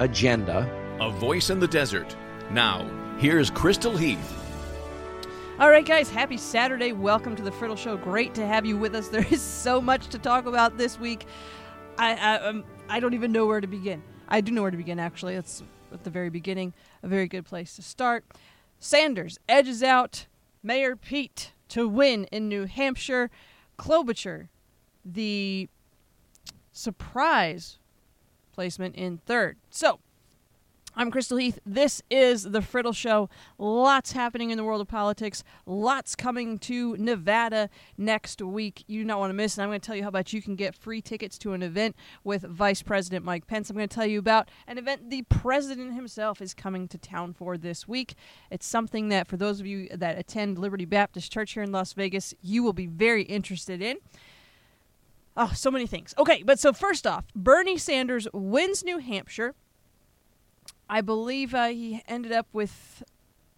agenda. A voice in the desert. Now, here's Crystal Heath. All right, guys, happy Saturday. Welcome to the Friddle Show. Great to have you with us. There is so much to talk about this week. I I, um, I don't even know where to begin. I do know where to begin, actually. It's at the very beginning, a very good place to start. Sanders edges out Mayor Pete to win in New Hampshire. Klobuchar, the surprise placement in third. So, I'm Crystal Heath. This is The Friddle Show. Lots happening in the world of politics. Lots coming to Nevada next week. You do not want to miss it. I'm going to tell you how about you can get free tickets to an event with Vice President Mike Pence. I'm going to tell you about an event the president himself is coming to town for this week. It's something that, for those of you that attend Liberty Baptist Church here in Las Vegas, you will be very interested in. Oh, so many things. Okay, but so first off, Bernie Sanders wins New Hampshire. I believe uh, he ended up with,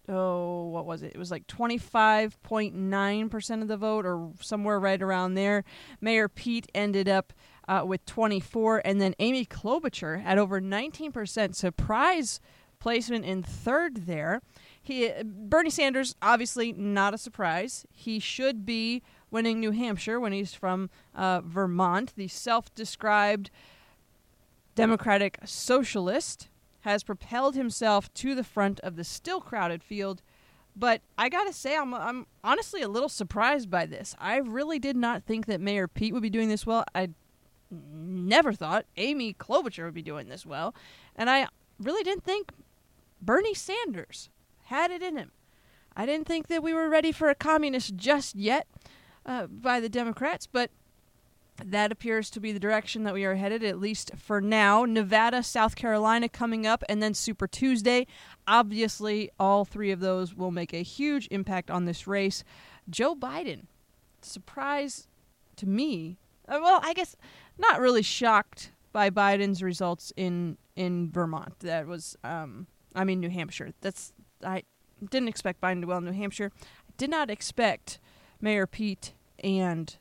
oh, what was it? It was like 25.9% of the vote or somewhere right around there. Mayor Pete ended up uh, with 24, and then Amy Klobuchar at over 19%. Surprise placement in third there. He Bernie Sanders, obviously not a surprise. He should be winning New Hampshire when he's from uh, Vermont. The self described Democratic Socialist has propelled himself to the front of the still crowded field. But I gotta say, I'm, I'm honestly a little surprised by this. I really did not think that Mayor Pete would be doing this well. I never thought Amy Klobuchar would be doing this well. And I really didn't think Bernie Sanders had it in him. I didn't think that we were ready for a communist just yet uh, by the Democrats, but that appears to be the direction that we are headed, at least for now. Nevada, South Carolina coming up, and then Super Tuesday. Obviously, all three of those will make a huge impact on this race. Joe Biden, surprise to me. Uh, well, I guess not really shocked by Biden's results in in Vermont. That was, um, I mean, New Hampshire. That's I didn't expect Biden to well in New Hampshire. I did not expect Mayor Pete and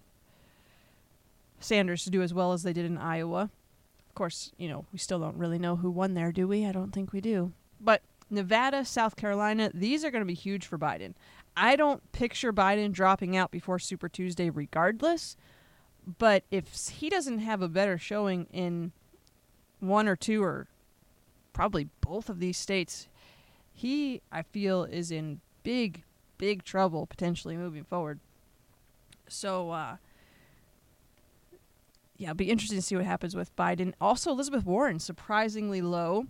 Sanders to do as well as they did in Iowa. Of course, you know, we still don't really know who won there, do we? I don't think we do. But Nevada, South Carolina, these are going to be huge for Biden. I don't picture Biden dropping out before Super Tuesday regardless, but if he doesn't have a better showing in one or two or probably both of these states, he, I feel, is in big, big trouble potentially moving forward. So, uh, yeah, it'll be interesting to see what happens with Biden. Also, Elizabeth Warren, surprisingly low.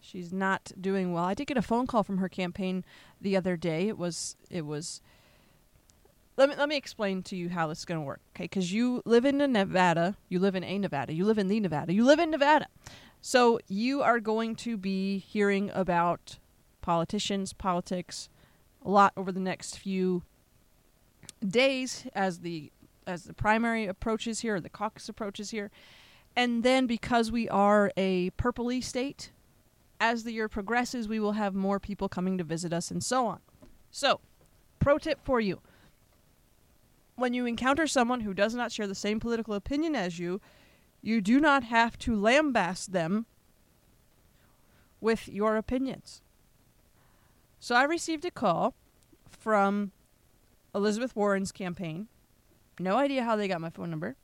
She's not doing well. I did get a phone call from her campaign the other day. It was it was. Let me let me explain to you how this is going to work, okay? Because you live in Nevada, you live in a Nevada, you live in the Nevada, you live in Nevada, so you are going to be hearing about politicians, politics, a lot over the next few days as the as the primary approaches here, or the caucus approaches here. And then because we are a purpley state, as the year progresses, we will have more people coming to visit us and so on. So, pro tip for you. When you encounter someone who does not share the same political opinion as you, you do not have to lambaste them with your opinions. So I received a call from Elizabeth Warren's campaign no idea how they got my phone number.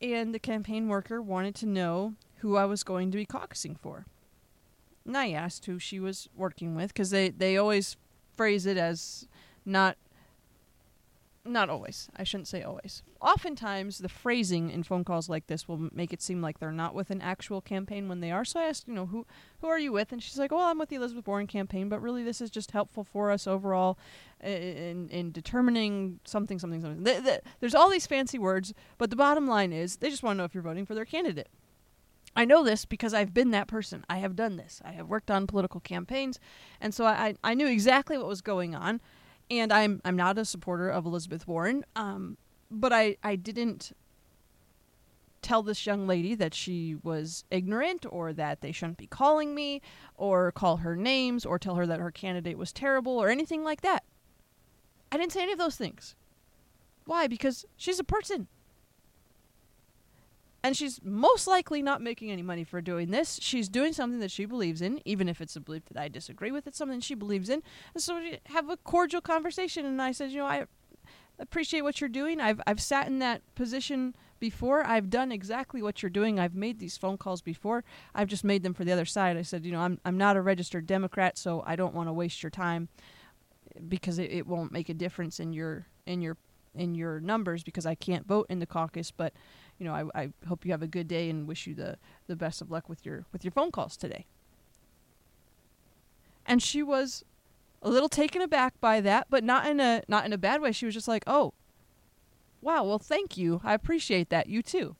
And the campaign worker wanted to know who I was going to be caucusing for. And I asked who she was working with because they, they always phrase it as not not always. I shouldn't say always. Oftentimes, the phrasing in phone calls like this will make it seem like they're not with an actual campaign when they are. So I asked, you know, who who are you with? And she's like, well, I'm with the Elizabeth Warren campaign, but really this is just helpful for us overall in in determining something, something, something. The, the, there's all these fancy words, but the bottom line is they just want to know if you're voting for their candidate. I know this because I've been that person. I have done this. I have worked on political campaigns, and so I, I knew exactly what was going on. And I'm I'm not a supporter of Elizabeth Warren, um, but I, I didn't tell this young lady that she was ignorant or that they shouldn't be calling me or call her names or tell her that her candidate was terrible or anything like that. I didn't say any of those things. Why? Because she's a person. And she's most likely not making any money for doing this. She's doing something that she believes in, even if it's a belief that I disagree with. It's something she believes in. And so we have a cordial conversation. And I said, you know, I appreciate what you're doing. I've I've sat in that position before. I've done exactly what you're doing. I've made these phone calls before. I've just made them for the other side. I said, you know, I'm I'm not a registered Democrat, so I don't want to waste your time because it, it won't make a difference in your in your in your numbers because I can't vote in the caucus, but you know, I, I hope you have a good day and wish you the, the best of luck with your with your phone calls today. And she was a little taken aback by that, but not in a not in a bad way. She was just like, "Oh, wow, well, thank you. I appreciate that. You too."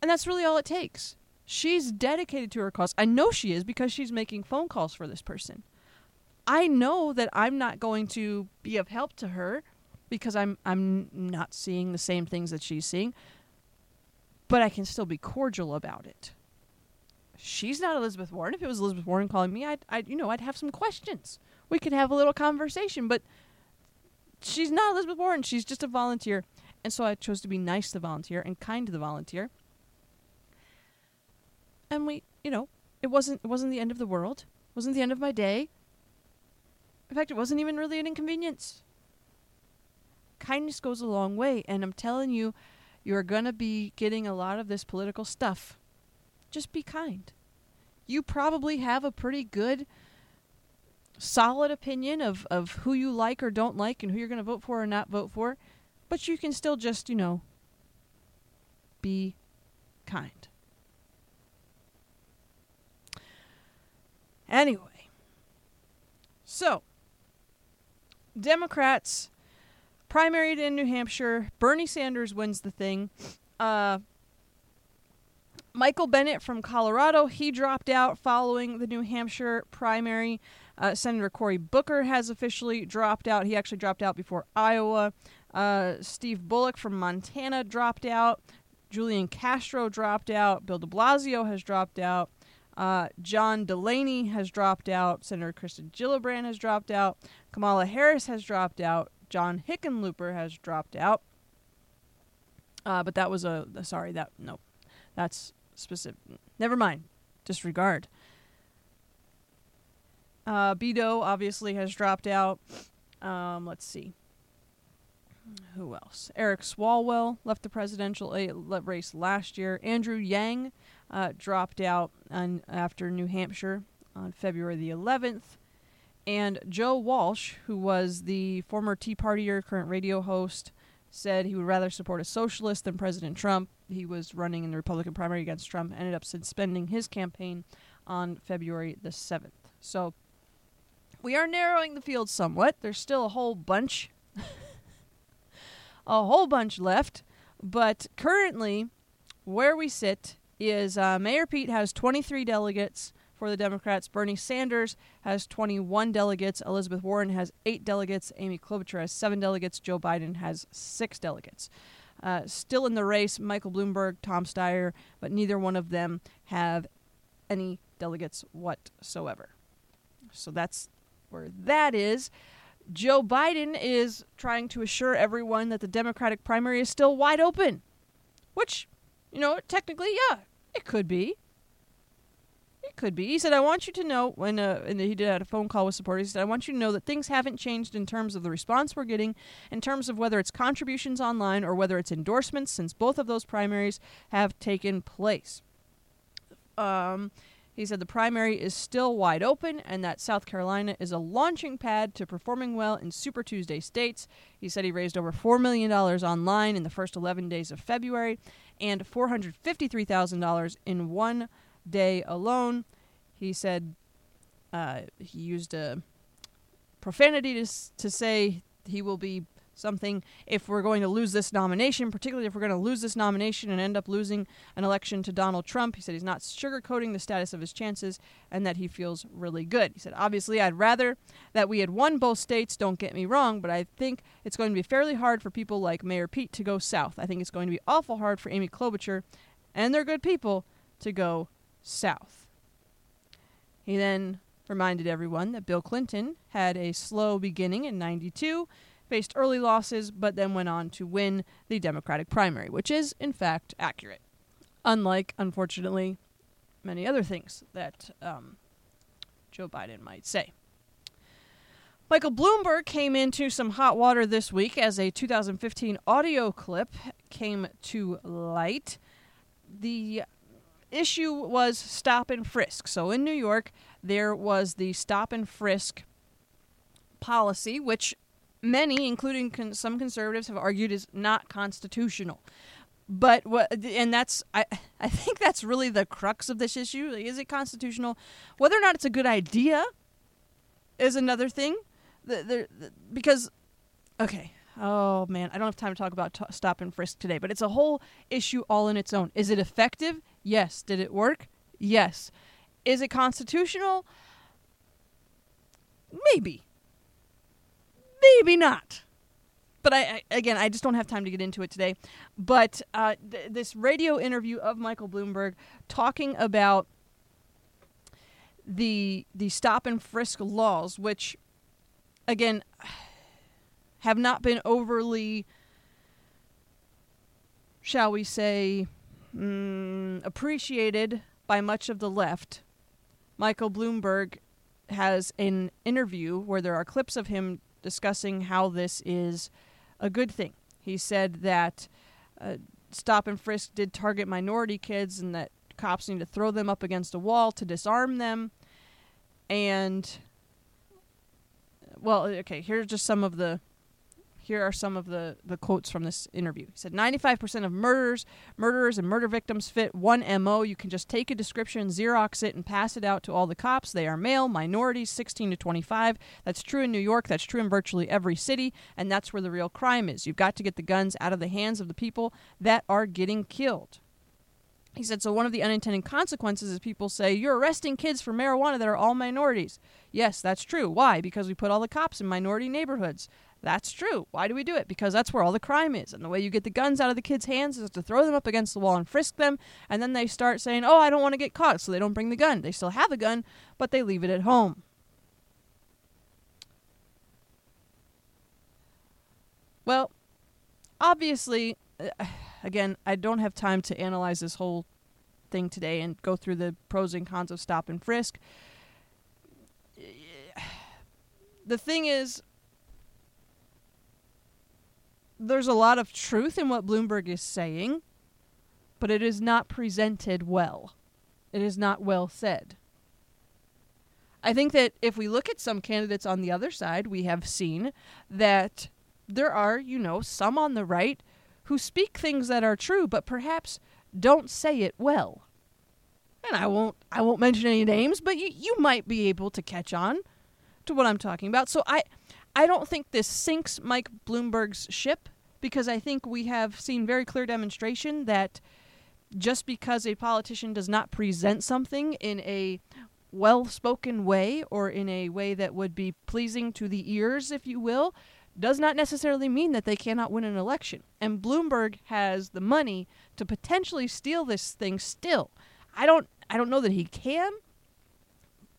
And that's really all it takes. She's dedicated to her cause. I know she is because she's making phone calls for this person. I know that I'm not going to be of help to her because I'm I'm not seeing the same things that she's seeing. But I can still be cordial about it. She's not Elizabeth Warren. If it was Elizabeth Warren calling me, I'd, I'd you know I'd have some questions. We could have a little conversation. But she's not Elizabeth Warren. She's just a volunteer, and so I chose to be nice to the volunteer and kind to the volunteer. And we, you know, it wasn't it wasn't the end of the world. It wasn't the end of my day. In fact, it wasn't even really an inconvenience kindness goes a long way. And I'm telling you, you're going to be getting a lot of this political stuff. Just be kind. You probably have a pretty good, solid opinion of, of who you like or don't like and who you're going to vote for or not vote for. But you can still just, you know, be kind. Anyway, so Democrats primaried in New Hampshire. Bernie Sanders wins the thing. Uh, Michael Bennet from Colorado, he dropped out following the New Hampshire primary. Uh, Senator Cory Booker has officially dropped out. He actually dropped out before Iowa. Uh, Steve Bullock from Montana dropped out. Julian Castro dropped out. Bill de Blasio has dropped out. Uh, John Delaney has dropped out. Senator Kirsten Gillibrand has dropped out. Kamala Harris has dropped out. John Hickenlooper has dropped out. Uh, but that was a sorry that no, that's specific. Never mind. Disregard. Uh, obviously has dropped out. Um, let's see. Who else? Eric Swalwell left the presidential race last year. Andrew Yang uh, dropped out on, after New Hampshire on February the 11th. And Joe Walsh, who was the former Tea Partier, current radio host, said he would rather support a socialist than President Trump. He was running in the Republican primary against Trump, ended up suspending his campaign on February the 7th. So we are narrowing the field somewhat. There's still a whole bunch, a whole bunch left. But currently, where we sit is uh, Mayor Pete has 23 delegates for the Democrats. Bernie Sanders has 21 delegates. Elizabeth Warren has eight delegates. Amy Klobuchar has seven delegates. Joe Biden has six delegates. Uh, still in the race, Michael Bloomberg, Tom Steyer, but neither one of them have any delegates whatsoever. So that's where that is. Joe Biden is trying to assure everyone that the Democratic primary is still wide open, which, you know, technically, yeah, it could be. It could be. He said, "I want you to know when uh, and he did had a phone call with supporters. He said, "I want you to know that things haven't changed in terms of the response we're getting, in terms of whether it's contributions online or whether it's endorsements, since both of those primaries have taken place." Um, he said the primary is still wide open and that South Carolina is a launching pad to performing well in Super Tuesday states. He said he raised over $4 million online in the first 11 days of February and $453,000 in one day alone. He said uh, he used a profanity to, to say he will be something if we're going to lose this nomination, particularly if we're going to lose this nomination and end up losing an election to Donald Trump. He said he's not sugarcoating the status of his chances and that he feels really good. He said, obviously, I'd rather that we had won both states, don't get me wrong, but I think it's going to be fairly hard for people like Mayor Pete to go south. I think it's going to be awful hard for Amy Klobuchar and their good people to go south. He then reminded everyone that Bill Clinton had a slow beginning in 92 faced early losses, but then went on to win the Democratic primary, which is, in fact, accurate. Unlike, unfortunately, many other things that um, Joe Biden might say. Michael Bloomberg came into some hot water this week as a 2015 audio clip came to light. The issue was stop and frisk. So in New York, there was the stop and frisk policy, which many, including con- some conservatives, have argued is not constitutional. But what, and that's I, I think that's really the crux of this issue. Is it constitutional? Whether or not it's a good idea is another thing. The, the, the, because, okay, oh man, I don't have time to talk about t- stop and frisk today, but it's a whole issue all in its own. Is it effective? Yes. Did it work? Yes. Is it constitutional? Maybe maybe not. But I, I, again, I just don't have time to get into it today. But uh, th- this radio interview of Michael Bloomberg talking about the the stop and frisk laws, which again have not been overly, shall we say, mm, appreciated by much of the left. Michael Bloomberg has an interview where there are clips of him discussing how this is a good thing. He said that uh, stop and frisk did target minority kids and that cops need to throw them up against a wall to disarm them. And, well, okay, here's just some of the here are some of the, the quotes from this interview. He said 95% of murders, murderers and murder victims fit one MO. You can just take a description, Xerox it, and pass it out to all the cops. They are male, minorities, 16 to 25. That's true in New York. That's true in virtually every city. And that's where the real crime is. You've got to get the guns out of the hands of the people that are getting killed. He said, so one of the unintended consequences is people say, you're arresting kids for marijuana that are all minorities. Yes, that's true. Why? Because we put all the cops in minority neighborhoods. That's true. Why do we do it? Because that's where all the crime is. And the way you get the guns out of the kids' hands is to throw them up against the wall and frisk them. And then they start saying, oh, I don't want to get caught. So they don't bring the gun. They still have a gun, but they leave it at home. Well, obviously, uh, again, I don't have time to analyze this whole thing today and go through the pros and cons of stop and frisk. The thing is, there's a lot of truth in what Bloomberg is saying, but it is not presented well. It is not well said. I think that if we look at some candidates on the other side, we have seen that there are, you know, some on the right who speak things that are true, but perhaps don't say it well. And I won't I won't mention any names, but you, you might be able to catch on to what I'm talking about. So I I don't think this sinks Mike Bloomberg's ship because I think we have seen very clear demonstration that just because a politician does not present something in a well spoken way or in a way that would be pleasing to the ears, if you will, does not necessarily mean that they cannot win an election. And Bloomberg has the money to potentially steal this thing still. I don't I don't know that he can,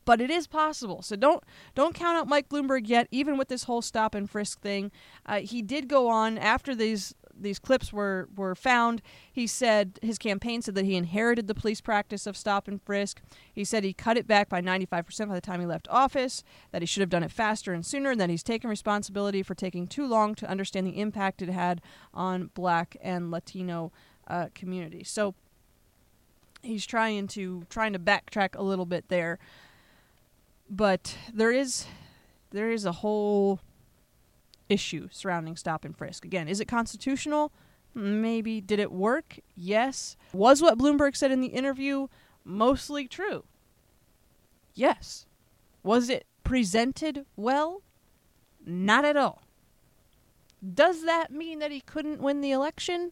but it is possible. So don't don't count out Mike Bloomberg yet. Even with this whole stop and frisk thing, uh, he did go on after these these clips were were found. He said his campaign said that he inherited the police practice of stop and frisk. He said he cut it back by 95% by the time he left office. That he should have done it faster and sooner. And that he's taken responsibility for taking too long to understand the impact it had on Black and Latino uh, communities. So he's trying to trying to backtrack a little bit there but there is there is a whole issue surrounding stop and frisk. Again, is it constitutional? Maybe. Did it work? Yes. Was what Bloomberg said in the interview mostly true? Yes. Was it presented well? Not at all. Does that mean that he couldn't win the election?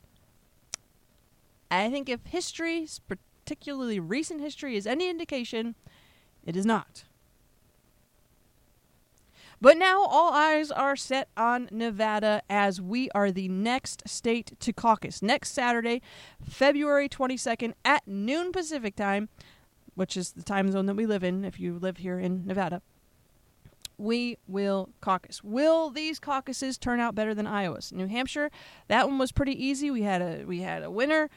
I think if history, particularly recent history, is any indication, it is not. But now all eyes are set on Nevada as we are the next state to caucus. Next Saturday, February 22nd at noon Pacific time, which is the time zone that we live in if you live here in Nevada. We will caucus. Will these caucuses turn out better than Iowa's? New Hampshire, that one was pretty easy. We had a we had a winner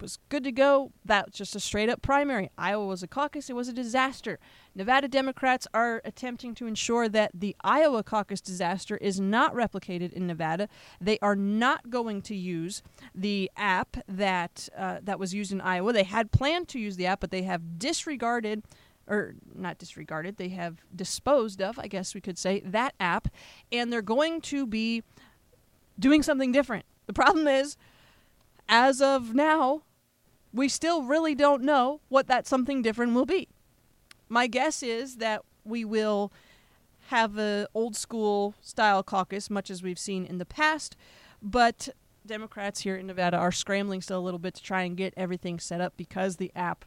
was good to go. That was just a straight up primary. Iowa was a caucus. It was a disaster. Nevada Democrats are attempting to ensure that the Iowa caucus disaster is not replicated in Nevada. They are not going to use the app that uh, that was used in Iowa. They had planned to use the app, but they have disregarded or not disregarded, they have disposed of, I guess we could say, that app, and they're going to be doing something different. The problem is as of now, we still really don't know what that something different will be. My guess is that we will have a old school style caucus, much as we've seen in the past, but Democrats here in Nevada are scrambling still a little bit to try and get everything set up because the app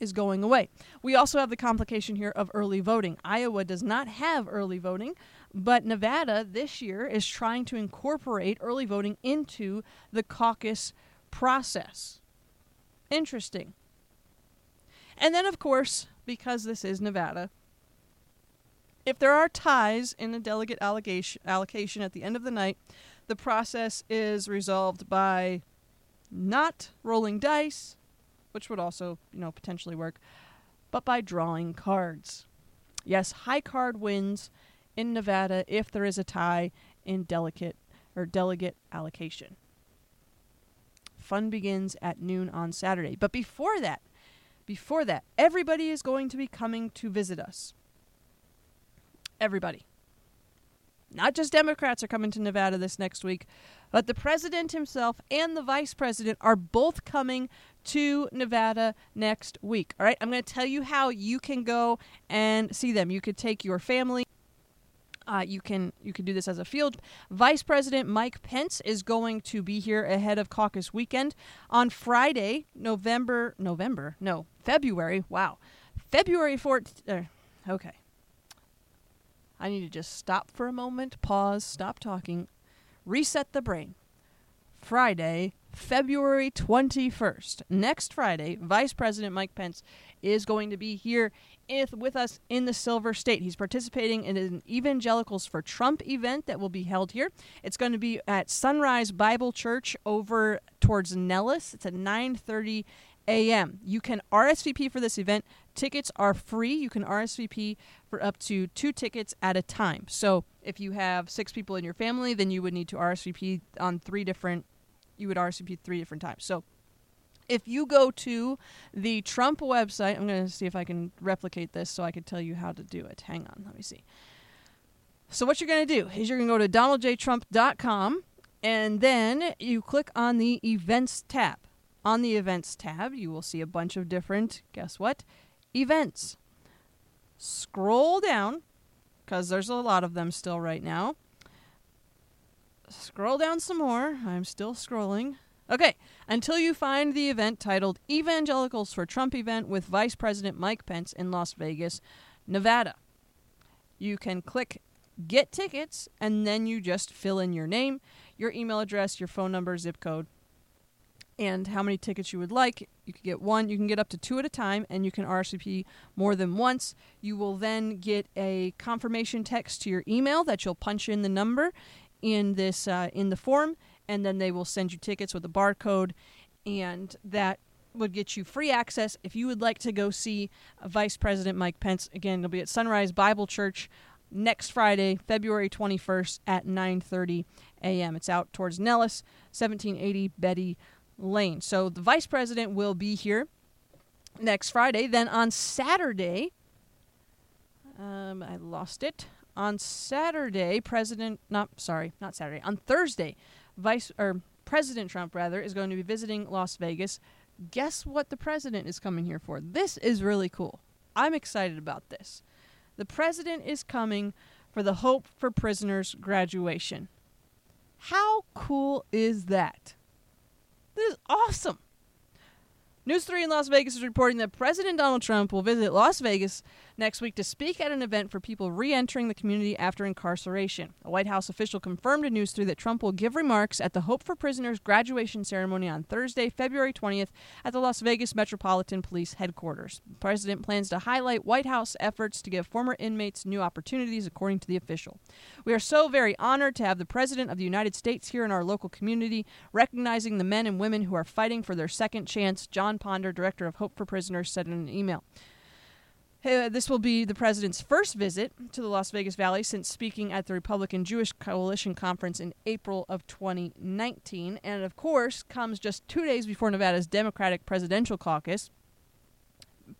is going away. We also have the complication here of early voting. Iowa does not have early voting, but Nevada this year is trying to incorporate early voting into the caucus process. Interesting. And then, of course, because this is Nevada, if there are ties in the delegate allocation, allocation at the end of the night, the process is resolved by not rolling dice, which would also, you know, potentially work, but by drawing cards. Yes, high card wins in Nevada if there is a tie in delegate or delegate allocation. Fun begins at noon on Saturday. But before that, before that, everybody is going to be coming to visit us. Everybody. Not just Democrats are coming to Nevada this next week, but the president himself and the vice president are both coming to Nevada next week. All right, I'm going to tell you how you can go and see them. You could take your family. Uh, you can you can do this as a field. Vice President Mike Pence is going to be here ahead of caucus weekend on Friday, November November no February. Wow, February fourth. Uh, okay, I need to just stop for a moment, pause, stop talking, reset the brain. Friday, February 21st. Next Friday, Vice President Mike Pence is going to be here with us in the Silver State. He's participating in an Evangelicals for Trump event that will be held here. It's going to be at Sunrise Bible Church over towards Nellis. It's at 9:30 a.m. You can RSVP for this event. Tickets are free. You can RSVP for up to two tickets at a time. So if you have six people in your family, then you would need to RSVP on three different. You would RSVP three different times. So if you go to the Trump website, I'm going to see if I can replicate this so I can tell you how to do it. Hang on, let me see. So, what you're going to do is you're going to go to donaldjtrump.com and then you click on the events tab. On the events tab, you will see a bunch of different, guess what? Events. Scroll down, because there's a lot of them still right now. Scroll down some more. I'm still scrolling. Okay, until you find the event titled Evangelicals for Trump event with Vice President Mike Pence in Las Vegas, Nevada. You can click Get Tickets and then you just fill in your name, your email address, your phone number, zip code, and how many tickets you would like. You can get one, you can get up to two at a time, and you can RSVP more than once. You will then get a confirmation text to your email that you'll punch in the number in this uh, in the form and then they will send you tickets with a barcode, and that would get you free access if you would like to go see Vice President Mike Pence. Again, it'll be at Sunrise Bible Church next Friday, February 21st at 9:30 a.m. It's out towards Nellis, 1780 Betty Lane. So the Vice President will be here next Friday. Then on Saturday, um, I lost it. On Saturday, President, not sorry, not Saturday. On Thursday, Vice or President Trump rather is going to be visiting Las Vegas. Guess what the president is coming here for? This is really cool. I'm excited about this. The president is coming for the Hope for Prisoners graduation. How cool is that? This is awesome. News 3 in Las Vegas is reporting that President Donald Trump will visit Las Vegas next week to speak at an event for people re entering the community after incarceration. A White House official confirmed to News 3 that Trump will give remarks at the Hope for Prisoners graduation ceremony on Thursday, February 20th, at the Las Vegas Metropolitan Police headquarters. The president plans to highlight White House efforts to give former inmates new opportunities, according to the official. We are so very honored to have the President of the United States here in our local community, recognizing the men and women who are fighting for their second chance, Jon Ponder, director of Hope for Prisoners, said in an email. Uh, this will be the president's first visit to the Las Vegas Valley since speaking at the Republican Jewish Coalition Conference in April of 2019, and of course comes just two days before Nevada's Democratic presidential caucus.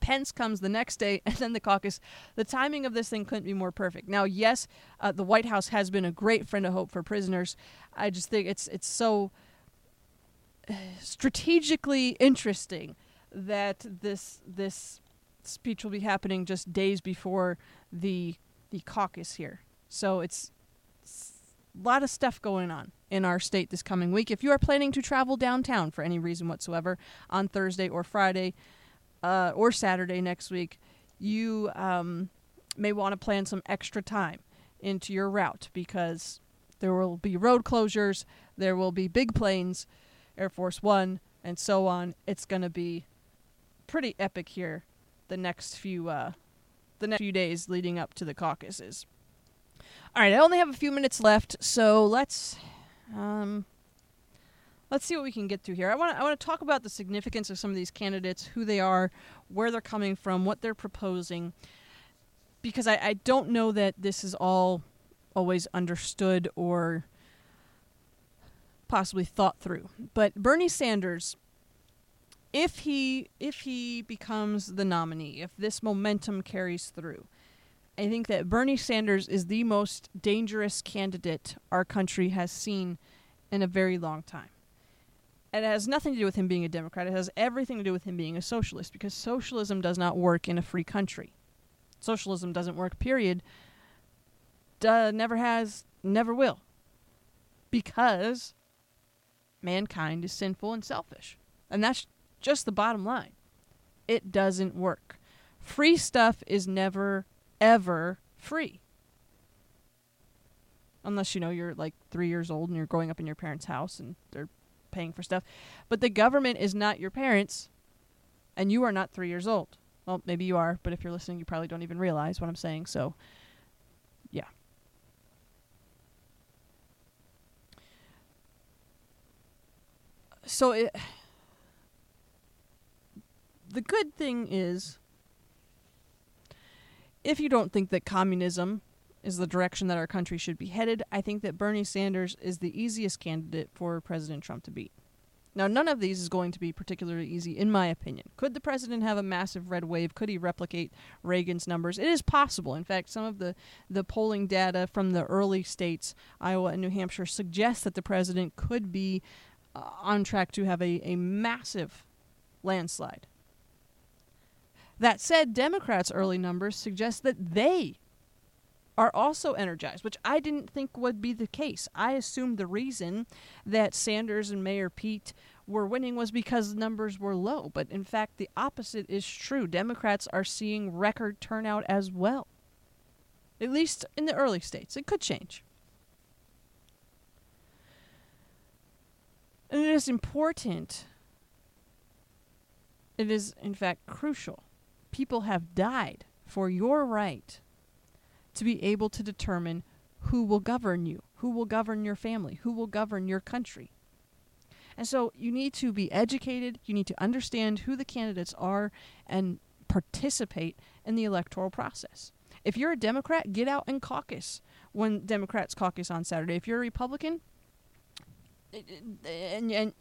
Pence comes the next day, and then the caucus. The timing of this thing couldn't be more perfect. Now, yes, uh, the White House has been a great friend of hope for prisoners. I just think it's it's so strategically interesting that this this speech will be happening just days before the the caucus here. So it's, it's a lot of stuff going on in our state this coming week. If you are planning to travel downtown for any reason whatsoever on Thursday or Friday uh, or Saturday next week, you um, may want to plan some extra time into your route because there will be road closures, there will be big planes, Air Force One, and so on. It's going to be pretty epic here the next few uh, the next few days leading up to the caucuses. All right, I only have a few minutes left, so let's um, let's see what we can get through here. I want I want to talk about the significance of some of these candidates, who they are, where they're coming from, what they're proposing, because I, I don't know that this is all always understood or possibly thought through. But Bernie Sanders if he if he becomes the nominee, if this momentum carries through, I think that Bernie Sanders is the most dangerous candidate our country has seen in a very long time. And it has nothing to do with him being a Democrat. It has everything to do with him being a socialist because socialism does not work in a free country. Socialism doesn't work, period. Duh, never has, never will. Because mankind is sinful and selfish. And that's just the bottom line. It doesn't work. Free stuff is never, ever free. Unless, you know, you're like three years old and you're growing up in your parents' house and they're paying for stuff. But the government is not your parents, and you are not three years old. Well, maybe you are, but if you're listening, you probably don't even realize what I'm saying. So, yeah. So it the good thing is if you don't think that communism is the direction that our country should be headed, I think that Bernie Sanders is the easiest candidate for President Trump to beat. Now, none of these is going to be particularly easy, in my opinion. Could the president have a massive red wave? Could he replicate Reagan's numbers? It is possible. In fact, some of the, the polling data from the early states, Iowa and New Hampshire, suggests that the president could be uh, on track to have a, a massive landslide. That said, Democrats' early numbers suggest that they are also energized, which I didn't think would be the case. I assumed the reason that Sanders and Mayor Pete were winning was because numbers were low, but in fact, the opposite is true. Democrats are seeing record turnout as well, at least in the early states. It could change. And it is important, it is, in fact, crucial people have died for your right to be able to determine who will govern you, who will govern your family, who will govern your country. And so you need to be educated, you need to understand who the candidates are, and participate in the electoral process. If you're a Democrat, get out and caucus when Democrats caucus on Saturday. If you're a Republican, and, and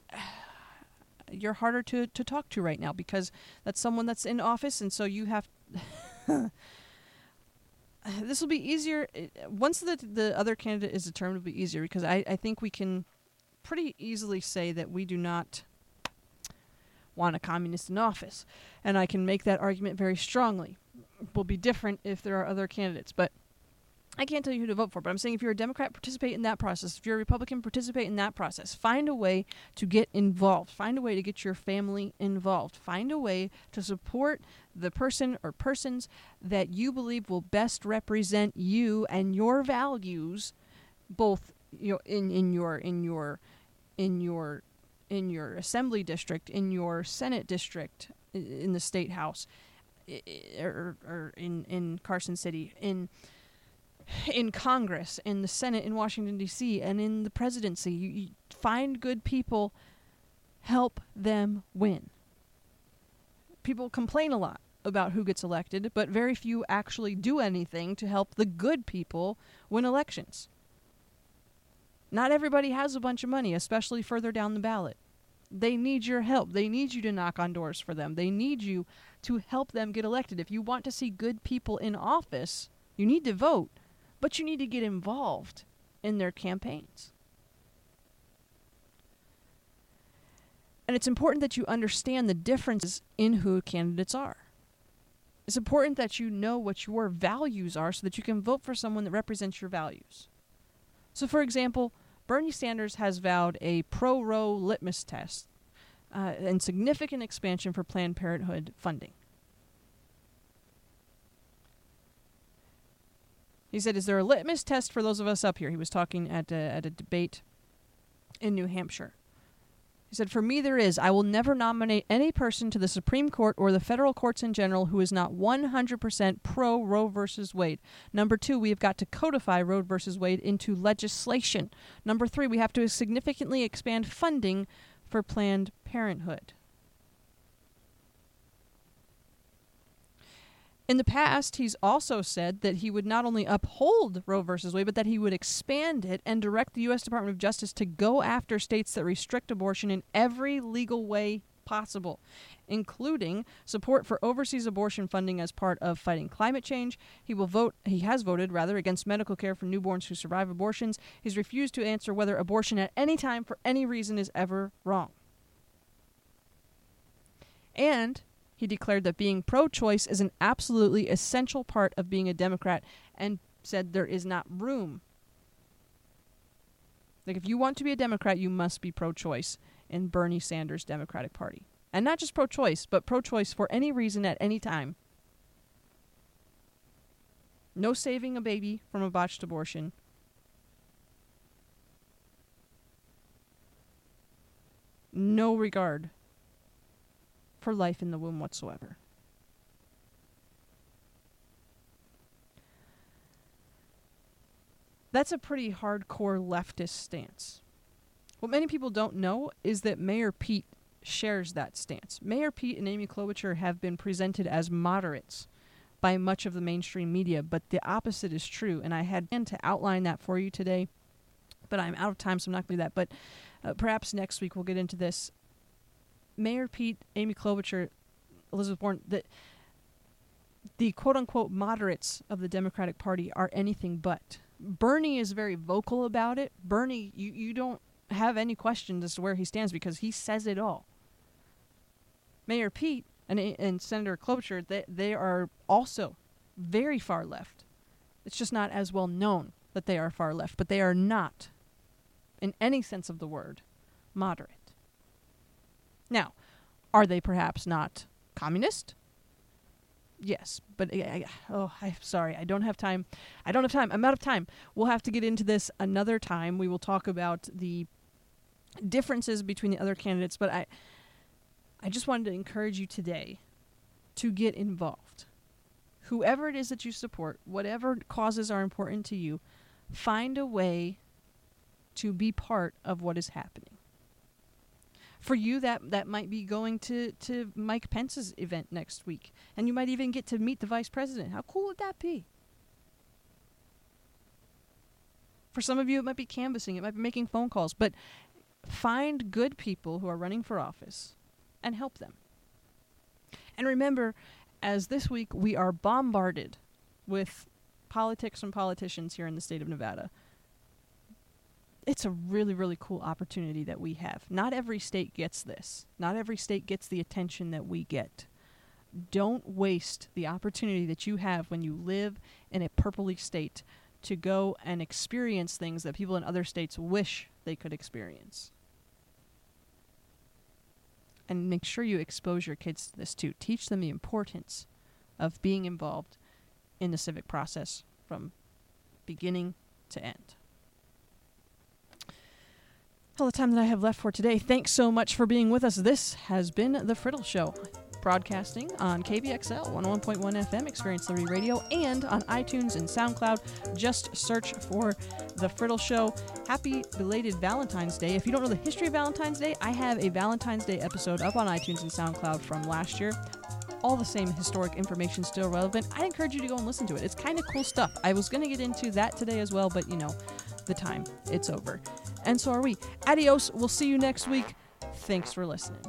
you're harder to, to talk to right now because that's someone that's in office, and so you have. this will be easier eh, once the the other candidate is determined. Will be easier because I I think we can pretty easily say that we do not want a communist in office, and I can make that argument very strongly. Will be different if there are other candidates, but I can't tell you who to vote for, but I'm saying if you're a Democrat, participate in that process. If you're a Republican, participate in that process. Find a way to get involved. Find a way to get your family involved. Find a way to support the person or persons that you believe will best represent you and your values, both you know, in, in your in your in your in your assembly district, in your senate district, in the state house, or, or in in Carson City, in in Congress, in the Senate, in Washington, D.C., and in the presidency. You, you find good people, help them win. People complain a lot about who gets elected, but very few actually do anything to help the good people win elections. Not everybody has a bunch of money, especially further down the ballot. They need your help. They need you to knock on doors for them. They need you to help them get elected. If you want to see good people in office, you need to vote but you need to get involved in their campaigns. And it's important that you understand the differences in who candidates are. It's important that you know what your values are so that you can vote for someone that represents your values. So, for example, Bernie Sanders has vowed a pro Roe litmus test uh, and significant expansion for Planned Parenthood funding. He said, "Is there a litmus test for those of us up here?" He was talking at a, at a debate in New Hampshire. He said, For me, there is. I will never nominate any person to the Supreme Court or the federal courts in general who is not 100% pro Roe versus Wade. Number two, we have got to codify Roe versus Wade into legislation. Number three, we have to significantly expand funding for Planned Parenthood. In the past, he's also said that he would not only uphold Roe v. Wade, but that he would expand it and direct the U.S. Department of Justice to go after states that restrict abortion in every legal way possible, including support for overseas abortion funding as part of fighting climate change. He will vote he has voted rather against medical care for newborns who survive abortions. He's refused to answer whether abortion at any time for any reason is ever wrong. And he declared that being pro choice is an absolutely essential part of being a Democrat and said there is not room. Like, if you want to be a Democrat, you must be pro choice in Bernie Sanders' Democratic Party. And not just pro choice, but pro choice for any reason at any time. No saving a baby from a botched abortion. No regard life in the womb whatsoever. That's a pretty hardcore leftist stance. What many people don't know is that Mayor Pete shares that stance. Mayor Pete and Amy Klobuchar have been presented as moderates by much of the mainstream media, but the opposite is true. And I had planned to outline that for you today, but I'm out of time, so I'm not going to do that. But uh, perhaps next week we'll get into this Mayor Pete, Amy Klobuchar, Elizabeth Warren, that the quote unquote moderates of the Democratic Party are anything but. Bernie is very vocal about it. Bernie, you, you don't have any questions as to where he stands because he says it all. Mayor Pete and, and Senator Klobuchar, they, they are also very far left. It's just not as well known that they are far left, but they are not, in any sense of the word, moderate. Now, are they perhaps not communist? Yes, but uh, oh, I'm sorry, I don't have time. I don't have time. I'm out of time. We'll have to get into this another time. We will talk about the differences between the other candidates, but I I just wanted to encourage you today to get involved. Whoever it is that you support, whatever causes are important to you, find a way to be part of what is happening. For you, that that might be going to to Mike Pence's event next week, and you might even get to meet the vice president. How cool would that be? For some of you, it might be canvassing, it might be making phone calls, but find good people who are running for office and help them. And remember, as this week we are bombarded with politics and politicians here in the state of Nevada it's a really really cool opportunity that we have. Not every state gets this. Not every state gets the attention that we get. Don't waste the opportunity that you have when you live in a purpley state to go and experience things that people in other states wish they could experience. And make sure you expose your kids to this too. Teach them the importance of being involved in the civic process from beginning to end. All the time that I have left for today. Thanks so much for being with us. This has been The Friddle Show broadcasting on KVXL 101.1 FM, Experience Liberty Radio, and on iTunes and SoundCloud. Just search for The Friddle Show. Happy belated Valentine's Day. If you don't know the history of Valentine's Day, I have a Valentine's Day episode up on iTunes and SoundCloud from last year. All the same historic information still relevant. I encourage you to go and listen to it. It's kind of cool stuff. I was going to get into that today as well, but you know, the time, it's over. And so are we. Adios. We'll see you next week. Thanks for listening.